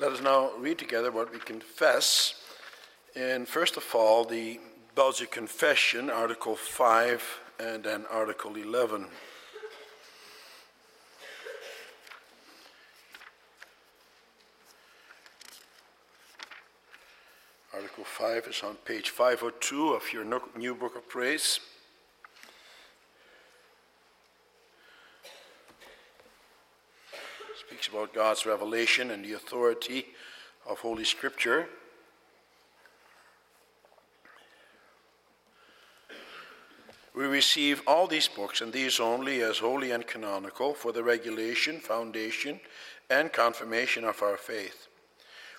Let us now read together what we confess. In first of all, the Belgian Confession, Article 5, and then Article 11. Article 5 is on page 502 of your new book of praise. About God's revelation and the authority of Holy Scripture. We receive all these books, and these only, as holy and canonical for the regulation, foundation, and confirmation of our faith.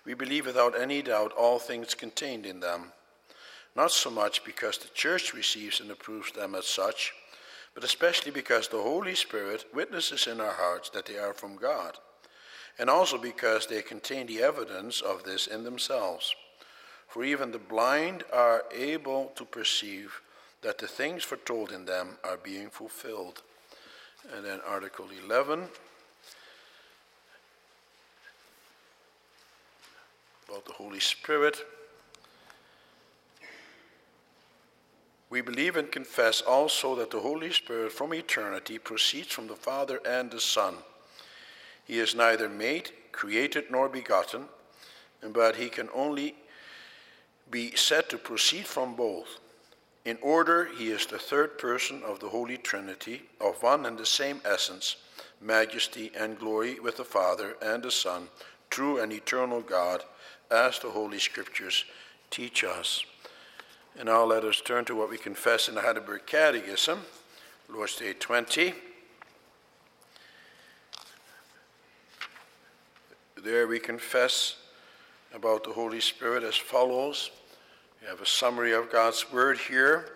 We believe without any doubt all things contained in them, not so much because the Church receives and approves them as such, but especially because the Holy Spirit witnesses in our hearts that they are from God, and also because they contain the evidence of this in themselves. For even the blind are able to perceive that the things foretold in them are being fulfilled. And then Article 11 about the Holy Spirit. We believe and confess also that the Holy Spirit from eternity proceeds from the Father and the Son. He is neither made, created, nor begotten, but he can only be said to proceed from both. In order, he is the third person of the Holy Trinity, of one and the same essence, majesty and glory with the Father and the Son, true and eternal God, as the Holy Scriptures teach us. And now let us turn to what we confess in the Heidelberg Catechism, Lord's Day 20. There we confess about the Holy Spirit as follows. We have a summary of God's Word here.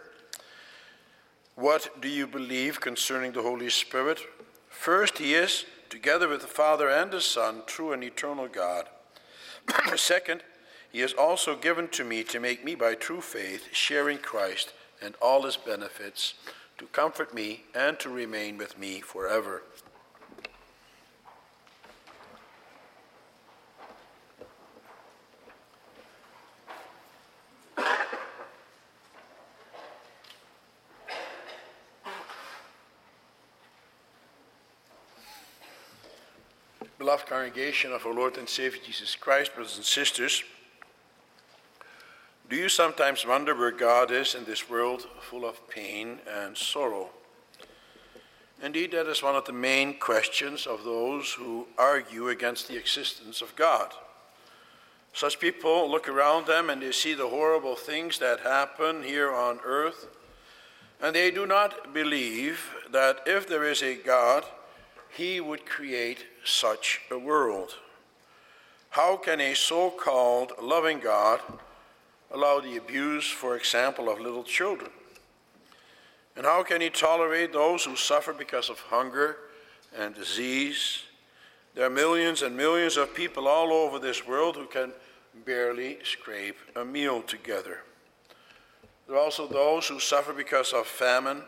What do you believe concerning the Holy Spirit? First, He is, together with the Father and the Son, true and eternal God. Second, He is also given to me to make me by true faith sharing Christ and all His benefits, to comfort me and to remain with me forever. Beloved congregation of our Lord and Savior Jesus Christ, brothers and sisters, do you sometimes wonder where God is in this world full of pain and sorrow? Indeed, that is one of the main questions of those who argue against the existence of God. Such people look around them and they see the horrible things that happen here on earth, and they do not believe that if there is a God, he would create such a world. How can a so called loving God allow the abuse, for example, of little children? And how can he tolerate those who suffer because of hunger and disease? There are millions and millions of people all over this world who can barely scrape a meal together. There are also those who suffer because of famine,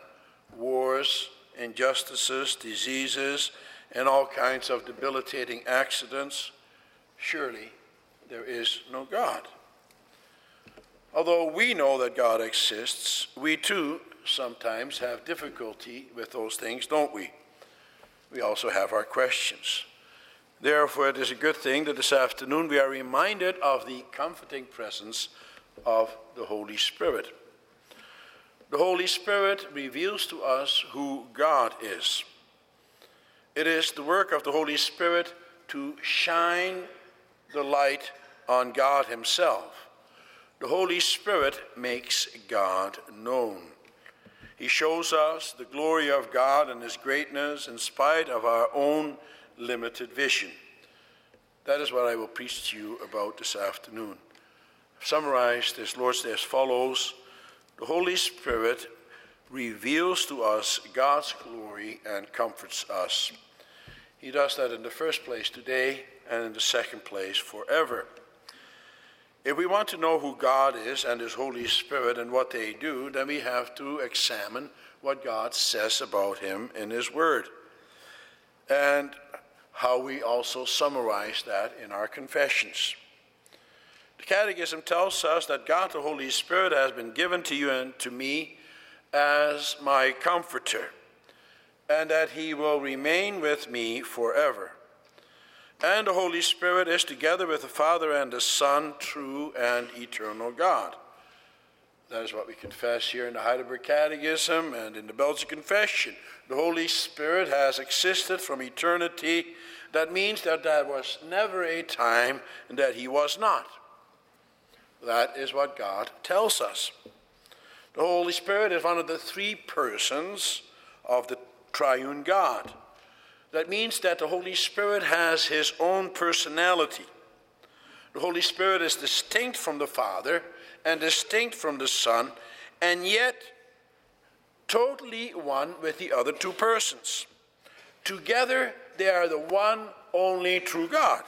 wars, injustices, diseases, and all kinds of debilitating accidents, surely there is no God. Although we know that God exists, we too sometimes have difficulty with those things, don't we? We also have our questions. Therefore, it is a good thing that this afternoon we are reminded of the comforting presence of the Holy Spirit. The Holy Spirit reveals to us who God is. It is the work of the Holy Spirit to shine the light on God Himself. The Holy Spirit makes God known. He shows us the glory of God and His greatness in spite of our own limited vision. That is what I will preach to you about this afternoon. Summarized this Lord's Day as follows The Holy Spirit reveals to us God's glory and comforts us. He does that in the first place today and in the second place forever. If we want to know who God is and His Holy Spirit and what they do, then we have to examine what God says about Him in His Word. And how we also summarize that in our confessions. The Catechism tells us that God the Holy Spirit has been given to you and to me as my comforter, and that he will remain with me forever. And the Holy Spirit is together with the Father and the Son, true and eternal God. That is what we confess here in the Heidelberg Catechism and in the Belgian Confession. The Holy Spirit has existed from eternity. That means that there was never a time that He was not. That is what God tells us. The Holy Spirit is one of the three persons of the triune God. That means that the Holy Spirit has His own personality. The Holy Spirit is distinct from the Father and distinct from the Son, and yet totally one with the other two persons. Together, they are the one only true God.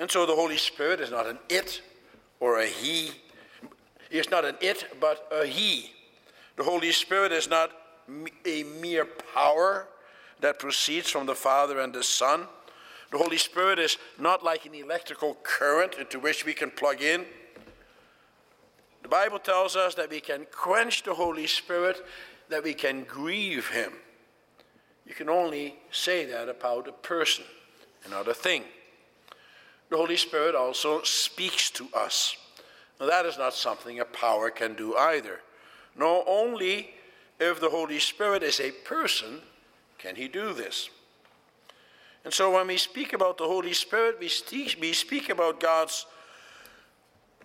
And so the Holy Spirit is not an it or a he. It's not an it, but a he. The Holy Spirit is not a mere power that proceeds from the Father and the Son. The Holy Spirit is not like an electrical current into which we can plug in. The Bible tells us that we can quench the Holy Spirit, that we can grieve Him. You can only say that about a person and not a thing. The Holy Spirit also speaks to us. Now, that is not something a power can do either. No, only if the Holy Spirit is a person can he do this. And so when we speak about the Holy Spirit, we speak, we speak about God's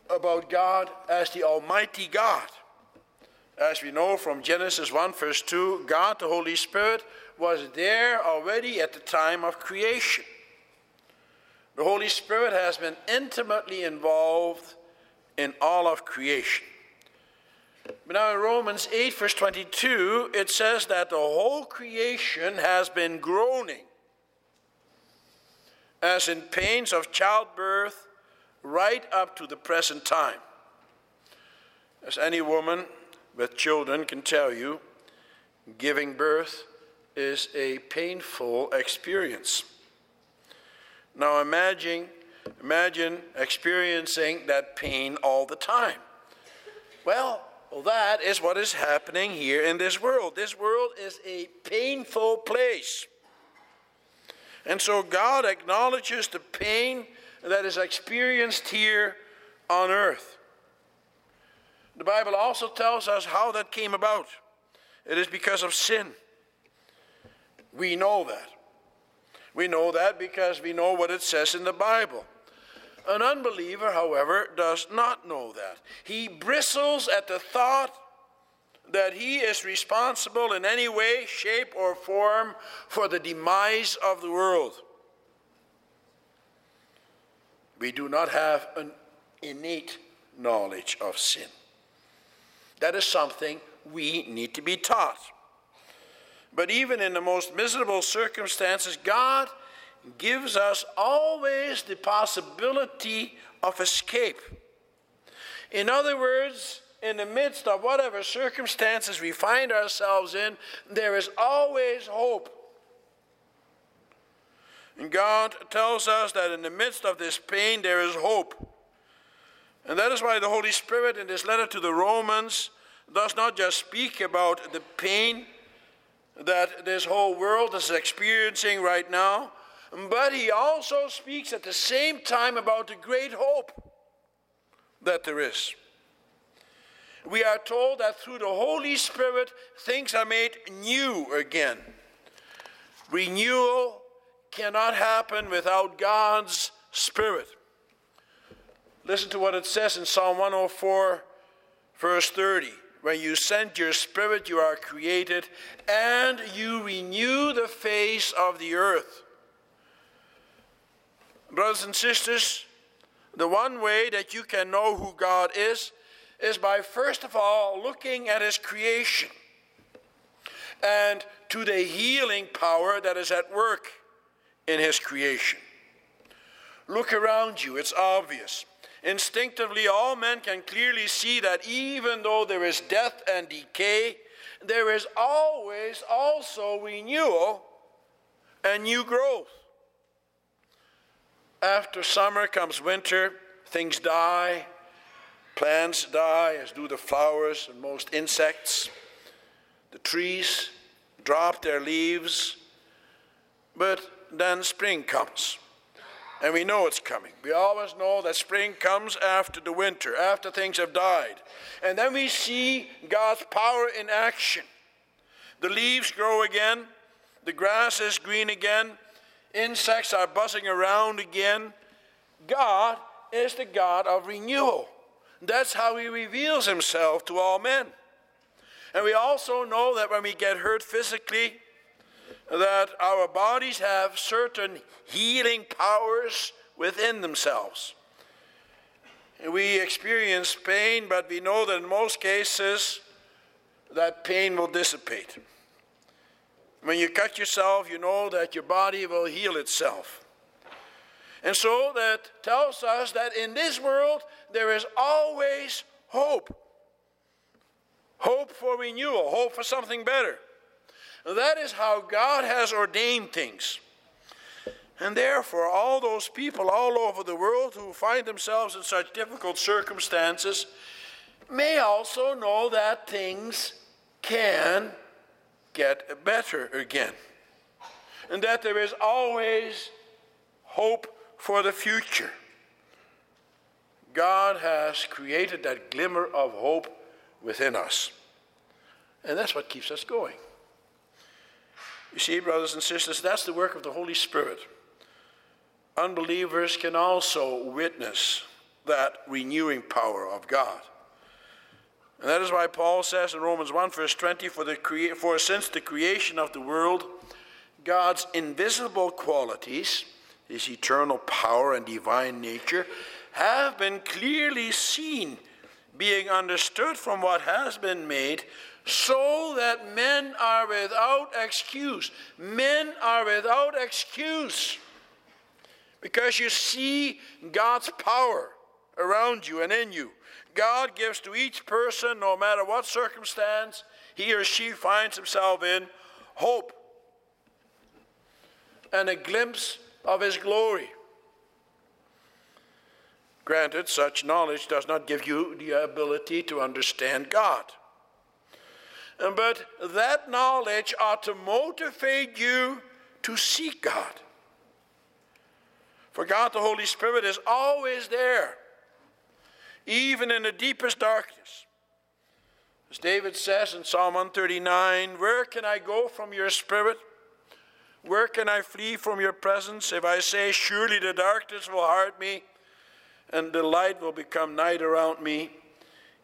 about God as the Almighty God. As we know from Genesis 1, verse 2, God, the Holy Spirit, was there already at the time of creation. The Holy Spirit has been intimately involved in all of creation. But now in Romans 8, verse 22, it says that the whole creation has been groaning, as in pains of childbirth right up to the present time. As any woman with children can tell you, giving birth is a painful experience. Now imagine, imagine experiencing that pain all the time. Well, well, that is what is happening here in this world. This world is a painful place. And so God acknowledges the pain that is experienced here on earth. The Bible also tells us how that came about. It is because of sin. We know that. We know that because we know what it says in the Bible. An unbeliever, however, does not know that. He bristles at the thought that he is responsible in any way, shape, or form for the demise of the world. We do not have an innate knowledge of sin. That is something we need to be taught. But even in the most miserable circumstances, God gives us always the possibility of escape. In other words, in the midst of whatever circumstances we find ourselves in, there is always hope. And God tells us that in the midst of this pain, there is hope. And that is why the Holy Spirit, in this letter to the Romans, does not just speak about the pain that this whole world is experiencing right now, but he also speaks at the same time about the great hope that there is. We are told that through the Holy Spirit, things are made new again. Renewal cannot happen without God's Spirit. Listen to what it says in Psalm 104, verse 30. When you send your Spirit, you are created, and you renew the face of the earth. Brothers and sisters, the one way that you can know who God is is by first of all looking at His creation and to the healing power that is at work in His creation. Look around you, it's obvious. Instinctively, all men can clearly see that even though there is death and decay, there is always also renewal and new growth. After summer comes winter, things die, plants die, as do the flowers and most insects. The trees drop their leaves, but then spring comes. And we know it's coming. We always know that spring comes after the winter, after things have died. And then we see God's power in action. The leaves grow again, the grass is green again, insects are buzzing around again. God is the God of renewal. That's how He reveals Himself to all men. And we also know that when we get hurt physically, that our bodies have certain healing powers within themselves. We experience pain, but we know that in most cases that pain will dissipate. When you cut yourself, you know that your body will heal itself. And so that tells us that in this world there is always hope. Hope for renewal, hope for something better. That is how God has ordained things. And therefore, all those people all over the world who find themselves in such difficult circumstances may also know that things can get better again. And that there is always hope for the future. God has created that glimmer of hope within us. And that's what keeps us going. You see, brothers and sisters, that's the work of the Holy Spirit. Unbelievers can also witness that renewing power of God. And that is why Paul says in Romans 1, verse 20, for, the crea- for since the creation of the world, God's invisible qualities, his eternal power and divine nature, have been clearly seen, being understood from what has been made, so that men are without excuse. Men are without excuse. Because you see God's power around you and in you. God gives to each person, no matter what circumstance he or she finds himself in, hope and a glimpse of his glory. Granted, such knowledge does not give you the ability to understand God. But that knowledge ought to motivate you to seek God. For God, the Holy Spirit, is always there, even in the deepest darkness. As David says in Psalm 139 Where can I go from your spirit? Where can I flee from your presence? If I say, Surely the darkness will hide me, and the light will become night around me,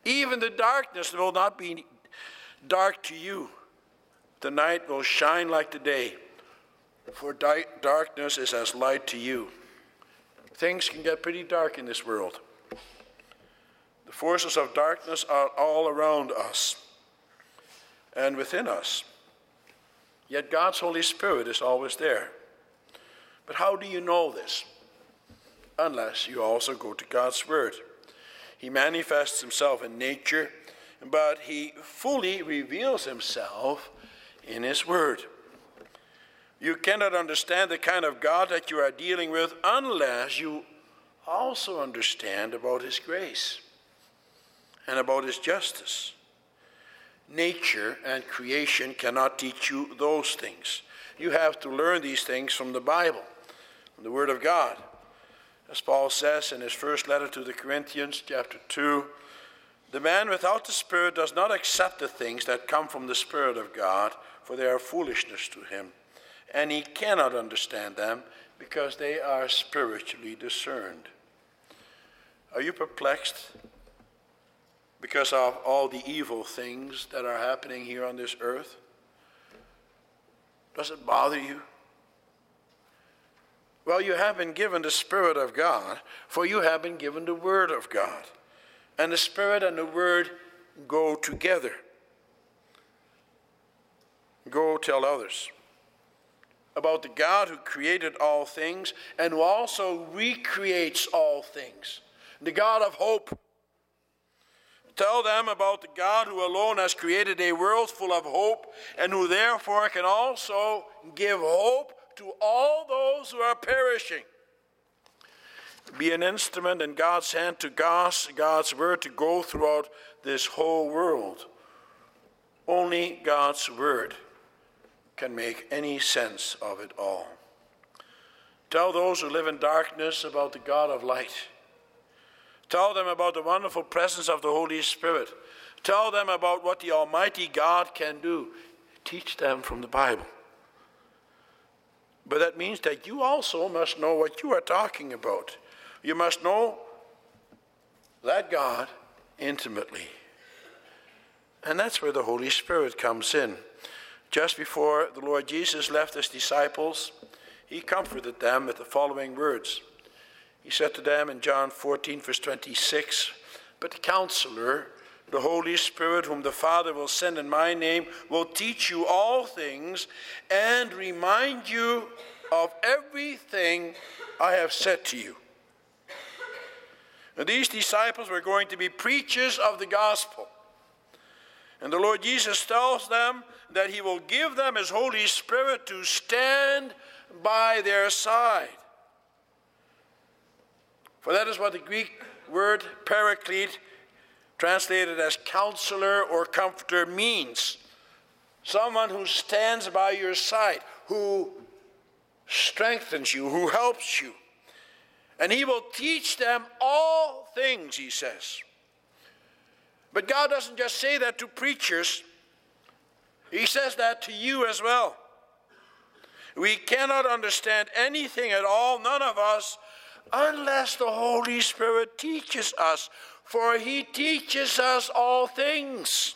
even the darkness will not be dark to you. The night will shine like the day, for darkness is as light to you. Things can get pretty dark in this world. The forces of darkness are all around us and within us. Yet God's Holy Spirit is always there. But how do you know this? Unless you also go to God's Word. He manifests himself in nature but he fully reveals himself in his word. You cannot understand the kind of God that you are dealing with unless you also understand about his grace and about his justice. Nature and creation cannot teach you those things. You have to learn these things from the Bible, from the Word of God. As Paul says in his first letter to the Corinthians, chapter 2, the man without the Spirit does not accept the things that come from the Spirit of God, for they are foolishness to him, and he cannot understand them because they are spiritually discerned. Are you perplexed because of all the evil things that are happening here on this earth? Does it bother you? Well, you have been given the Spirit of God, for you have been given the Word of God. And the Spirit and the Word go together. Go tell others about the God who created all things and who also recreates all things, the God of hope. Tell them about the God who alone has created a world full of hope and who therefore can also give hope to all those who are perishing. Be an instrument in God's hand to God's, God's word to go throughout this whole world. Only God's word can make any sense of it all. Tell those who live in darkness about the God of light. Tell them about the wonderful presence of the Holy Spirit. Tell them about what the Almighty God can do. Teach them from the Bible. But that means that you also must know what you are talking about. You must know that God intimately. And that's where the Holy Spirit comes in. Just before the Lord Jesus left his disciples, he comforted them with the following words. He said to them in John 14, verse 26, But the counselor, the Holy Spirit, whom the Father will send in my name, will teach you all things and remind you of everything I have said to you. Now, these disciples were going to be preachers of the gospel. And the Lord Jesus tells them that He will give them His Holy Spirit to stand by their side. For that is what the Greek word paraclete translated as counselor or comforter, means someone who stands by your side, who strengthens you, who helps you. And he will teach them all things, he says. But God doesn't just say that to preachers, He says that to you as well. We cannot understand anything at all, none of us, unless the Holy Spirit teaches us for he teaches us all things.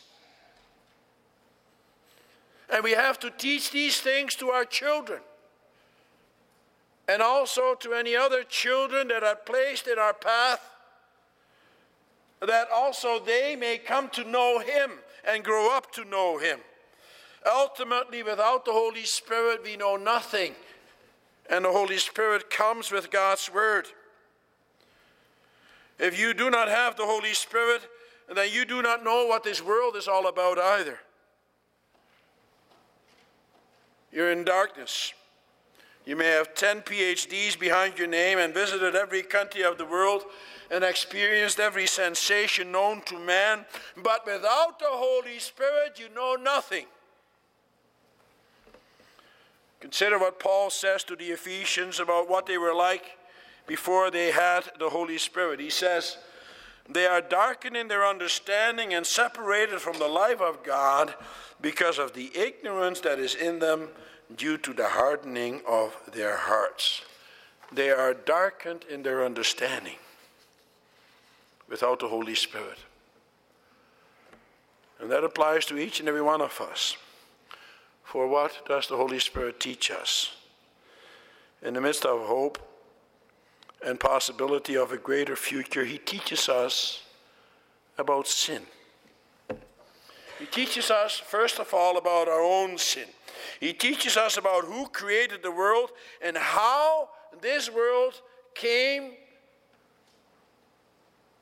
And we have to teach these things to our children. And also to any other children that are placed in our path, that also they may come to know Him and grow up to know Him. Ultimately, without the Holy Spirit, we know nothing. And the Holy Spirit comes with God's Word. If you do not have the Holy Spirit, then you do not know what this world is all about either. You're in darkness. You may have 10 PhDs behind your name and visited every country of the world and experienced every sensation known to man, but without the Holy Spirit, you know nothing. Consider what Paul says to the Ephesians about what they were like before they had the Holy Spirit. He says, They are darkened in their understanding and separated from the life of God because of the ignorance that is in them due to the hardening of their hearts. They are darkened in their understanding without the Holy Spirit. And that applies to each and every one of us. For what does the Holy Spirit teach us? In the midst of hope, and possibility of a greater future, he teaches us about sin. He teaches us, first of all, about our own sin. He teaches us about who created the world and how this world came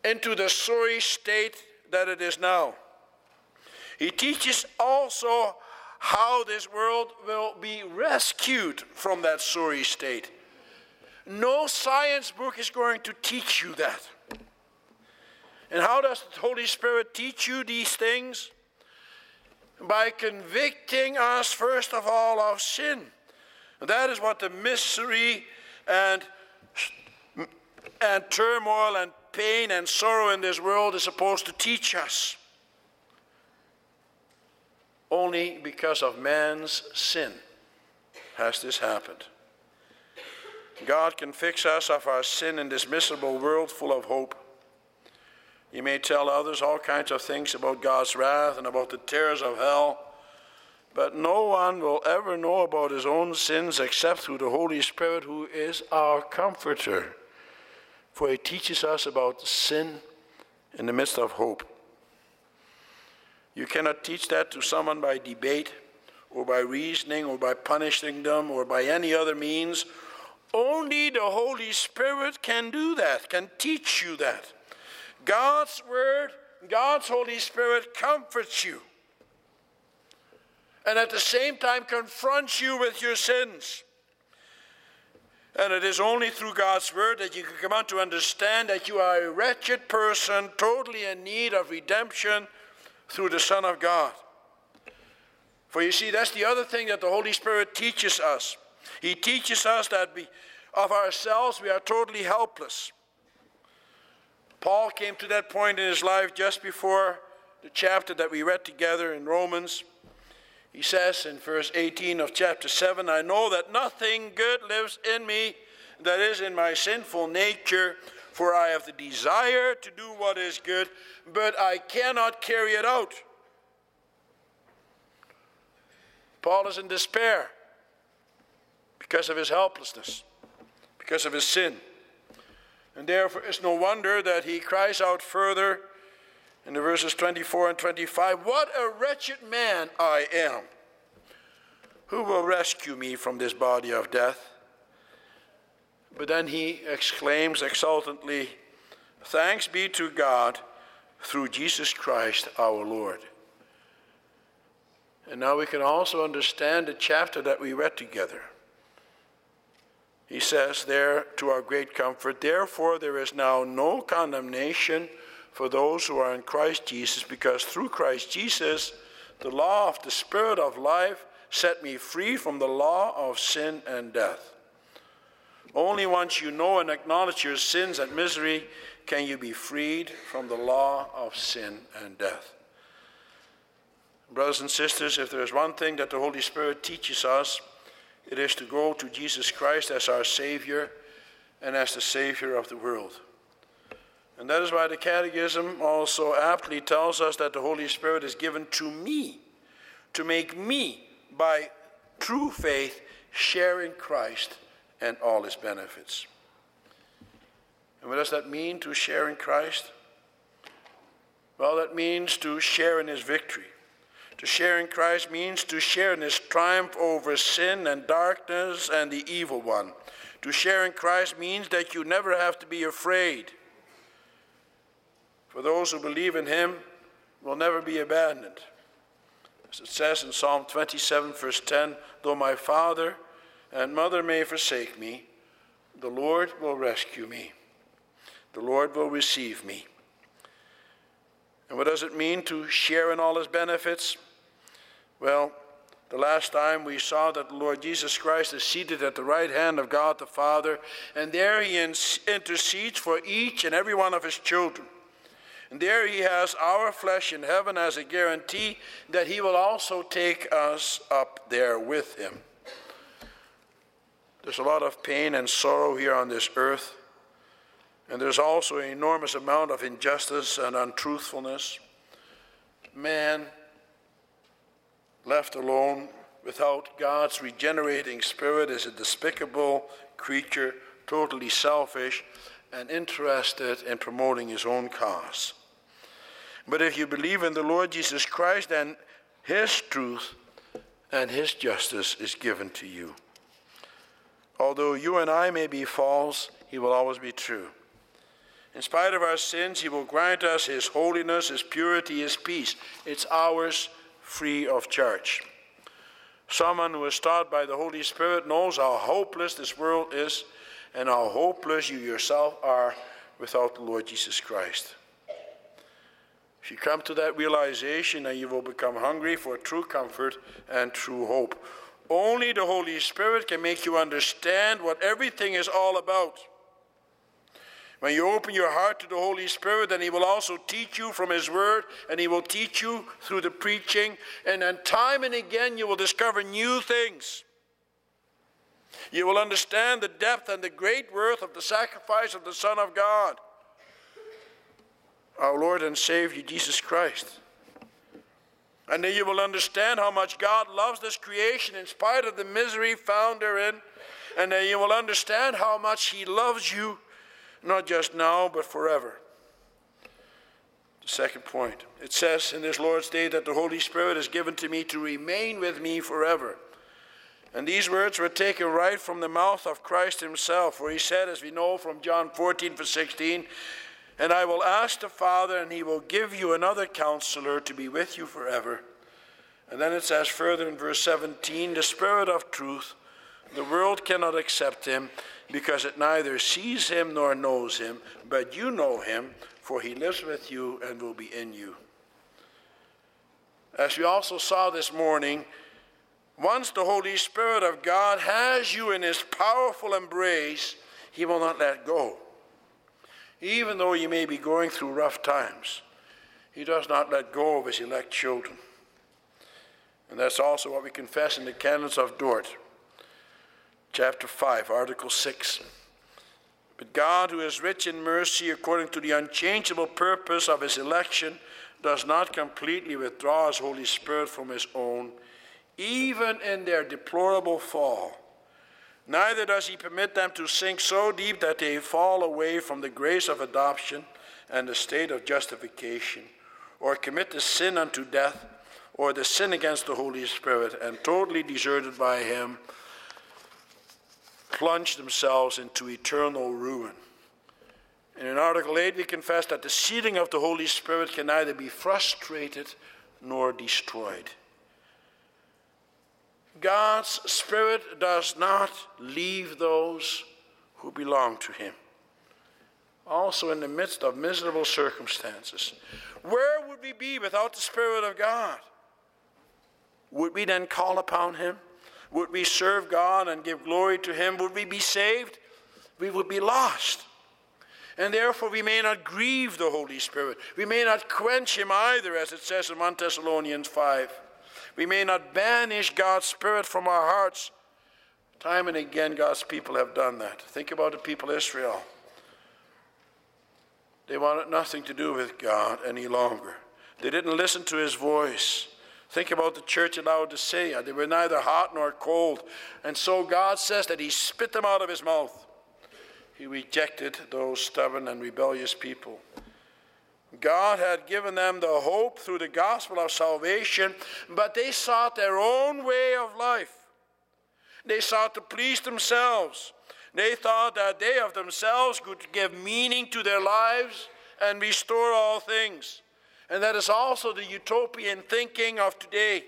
into the sorry state that it is now. He teaches also how this world will be rescued from that sorry state. No science book is going to teach you that. And how does the Holy Spirit teach you these things? By convicting us, first of all, of sin. That is what the misery and, and turmoil and pain and sorrow in this world is supposed to teach us. Only because of man's sin has this happened. God can fix us of our sin in this miserable world full of hope. You may tell others all kinds of things about God's wrath and about the terrors of hell, but no one will ever know about his own sins except through the Holy Spirit, who is our comforter. For he teaches us about sin in the midst of hope. You cannot teach that to someone by debate or by reasoning or by punishing them or by any other means only the Holy Spirit can do that, can teach you that. God's Word, God's Holy Spirit comforts you and at the same time confronts you with your sins. And it is only through God's word that you can come on to understand that you are a wretched person, totally in need of redemption through the Son of God. For you see, that's the other thing that the Holy Spirit teaches us. He teaches us that we, of ourselves we are totally helpless. Paul came to that point in his life just before the chapter that we read together in Romans. He says in verse 18 of chapter 7 I know that nothing good lives in me, that is, in my sinful nature, for I have the desire to do what is good, but I cannot carry it out. Paul is in despair because of his helplessness, because of his sin. And therefore, it's no wonder that he cries out further in the verses 24 and 25 What a wretched man I am! Who will rescue me from this body of death? But then he exclaims exultantly, Thanks be to God through Jesus Christ our Lord. And now we can also understand the chapter that we read together. He says there, to our great comfort, Therefore there is now no condemnation for those who are in Christ Jesus, because through Christ Jesus, the law of the Spirit of life set me free from the law of sin and death. Only once you know and acknowledge your sins and misery can you be freed from the law of sin and death. Brothers and sisters, if there is one thing that the Holy Spirit teaches us, it is to go to Jesus Christ as our Savior and as the Savior of the world. And that is why the Catechism also aptly tells us that the Holy Spirit is given to me, to make me, by true faith, share in Christ and all his benefits. And what does that mean to share in Christ? Well, that means to share in his victory. To share in Christ means to share in his triumph over sin and darkness and the evil one. To share in Christ means that you never have to be afraid for those who believe in him will never be abandoned. As it says in Psalm 27, verse 10 Though my father and mother may forsake me, the Lord will rescue me. The Lord will receive me. And what does it mean to share in all his benefits? Well, the last time we saw that the Lord Jesus Christ is seated at the right hand of God the Father, and there he intercedes for each and every one of his children. And there he has our flesh in heaven as a guarantee that he will also take us up there with him. There's a lot of pain and sorrow here on this earth, and there's also an enormous amount of injustice and untruthfulness. Man, left alone without God's regenerating spirit, is a despicable creature, totally selfish and interested in promoting his own cause. But if you believe in the Lord Jesus Christ, then his truth and his justice is given to you. Although you and I may be false, he will always be true. In spite of our sins, he will grant us his holiness, his purity, his peace. It's ours free of charge. Someone who is taught by the Holy Spirit knows how hopeless this world is and how hopeless you yourself are without the Lord Jesus Christ. If you come to that realization, then you will become hungry for true comfort and true hope. Only the Holy Spirit can make you understand what everything is all about. When you open your heart to the Holy Spirit, then He will also teach you from His Word, and He will teach you through the preaching, and then time and again you will discover new things. You will understand the depth and the great worth of the sacrifice of the Son of God, our Lord and Savior Jesus Christ. And then you will understand how much God loves this creation in spite of the misery found therein. And then you will understand how much He loves you, not just now, but forever. The second point it says in this Lord's Day that the Holy Spirit is given to me to remain with me forever. And these words were taken right from the mouth of Christ himself, where he said, as we know from John 14, verse 16, And I will ask the Father, and he will give you another counselor to be with you forever. And then it says further in verse 17, The Spirit of truth, the world cannot accept him because it neither sees him nor knows him, but you know him, for he lives with you and will be in you. As we also saw this morning, once the Holy Spirit of God has you in his powerful embrace, he will not let go. Even though you may be going through rough times, he does not let go of his elect children. And that's also what we confess in the canons of Dort chapter 5, article 6. But God, who is rich in mercy according to the unchangeable purpose of his election, does not completely withdraw his Holy Spirit from his own, even in their deplorable fall. Neither does he permit them to sink so deep that they fall away from the grace of adoption and the state of justification, or commit the sin unto death, or the sin against the Holy Spirit, and totally deserted by him plunge themselves into eternal ruin. And in Article 8, we confess that the sealing of the Holy Spirit can neither be frustrated nor destroyed. God's Spirit does not leave those who belong to Him. Also, in the midst of miserable circumstances, where would we be without the Spirit of God? Would we then call upon Him? Would we serve God and give glory to Him? Would we be saved? We would be lost. And therefore, we may not grieve the Holy Spirit. We may not quench Him either, as it says in 1 Thessalonians 5. We may not banish God's Spirit from our hearts. Time and again, God's people have done that. Think about the people of Israel. They wanted nothing to do with God any longer. They didn't listen to His voice. Think about the church at Laodicea. They were neither hot nor cold. And so God says that He spit them out of His mouth. He rejected those stubborn and rebellious people. God had given them the hope through the gospel of salvation, but they sought their own way of life. They sought to please themselves. They thought that they of themselves could give meaning to their lives and restore all things. And that is also the utopian thinking of today.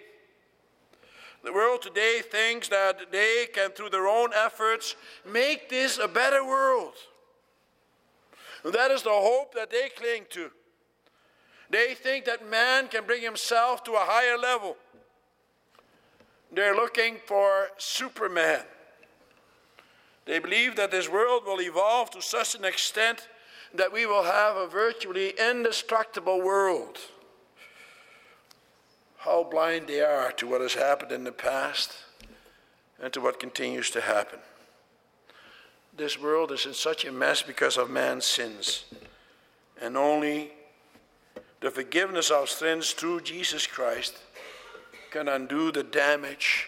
The world today thinks that they can, through their own efforts, make this a better world. And that is the hope that they cling to. They think that man can bring himself to a higher level. They're looking for Superman. They believe that this world will evolve to such an extent that we will have a virtually indestructible world. How blind they are to what has happened in the past and to what continues to happen. This world is in such a mess because of man's sins, and only the forgiveness of sins through Jesus Christ can undo the damage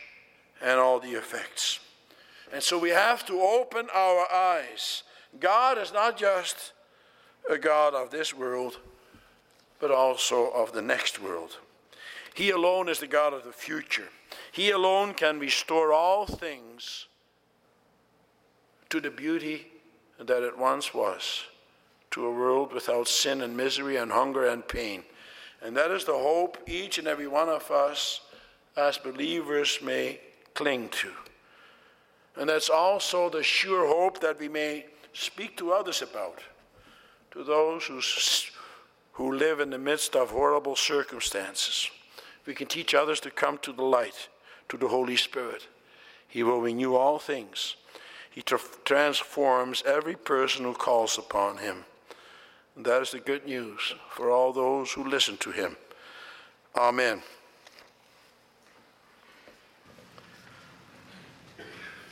and all the effects. And so we have to open our eyes. God is not just a God of this world, but also of the next world. He alone is the God of the future. He alone can restore all things to the beauty that it once was, to a world without sin and misery and hunger and pain. And that is the hope each and every one of us as believers may cling to. And that's also the sure hope that we may speak to others about to those who, who live in the midst of horrible circumstances. We can teach others to come to the light, to the Holy Spirit. He will renew all things. He tra- transforms every person who calls upon him. And that is the good news for all those who listen to him. Amen.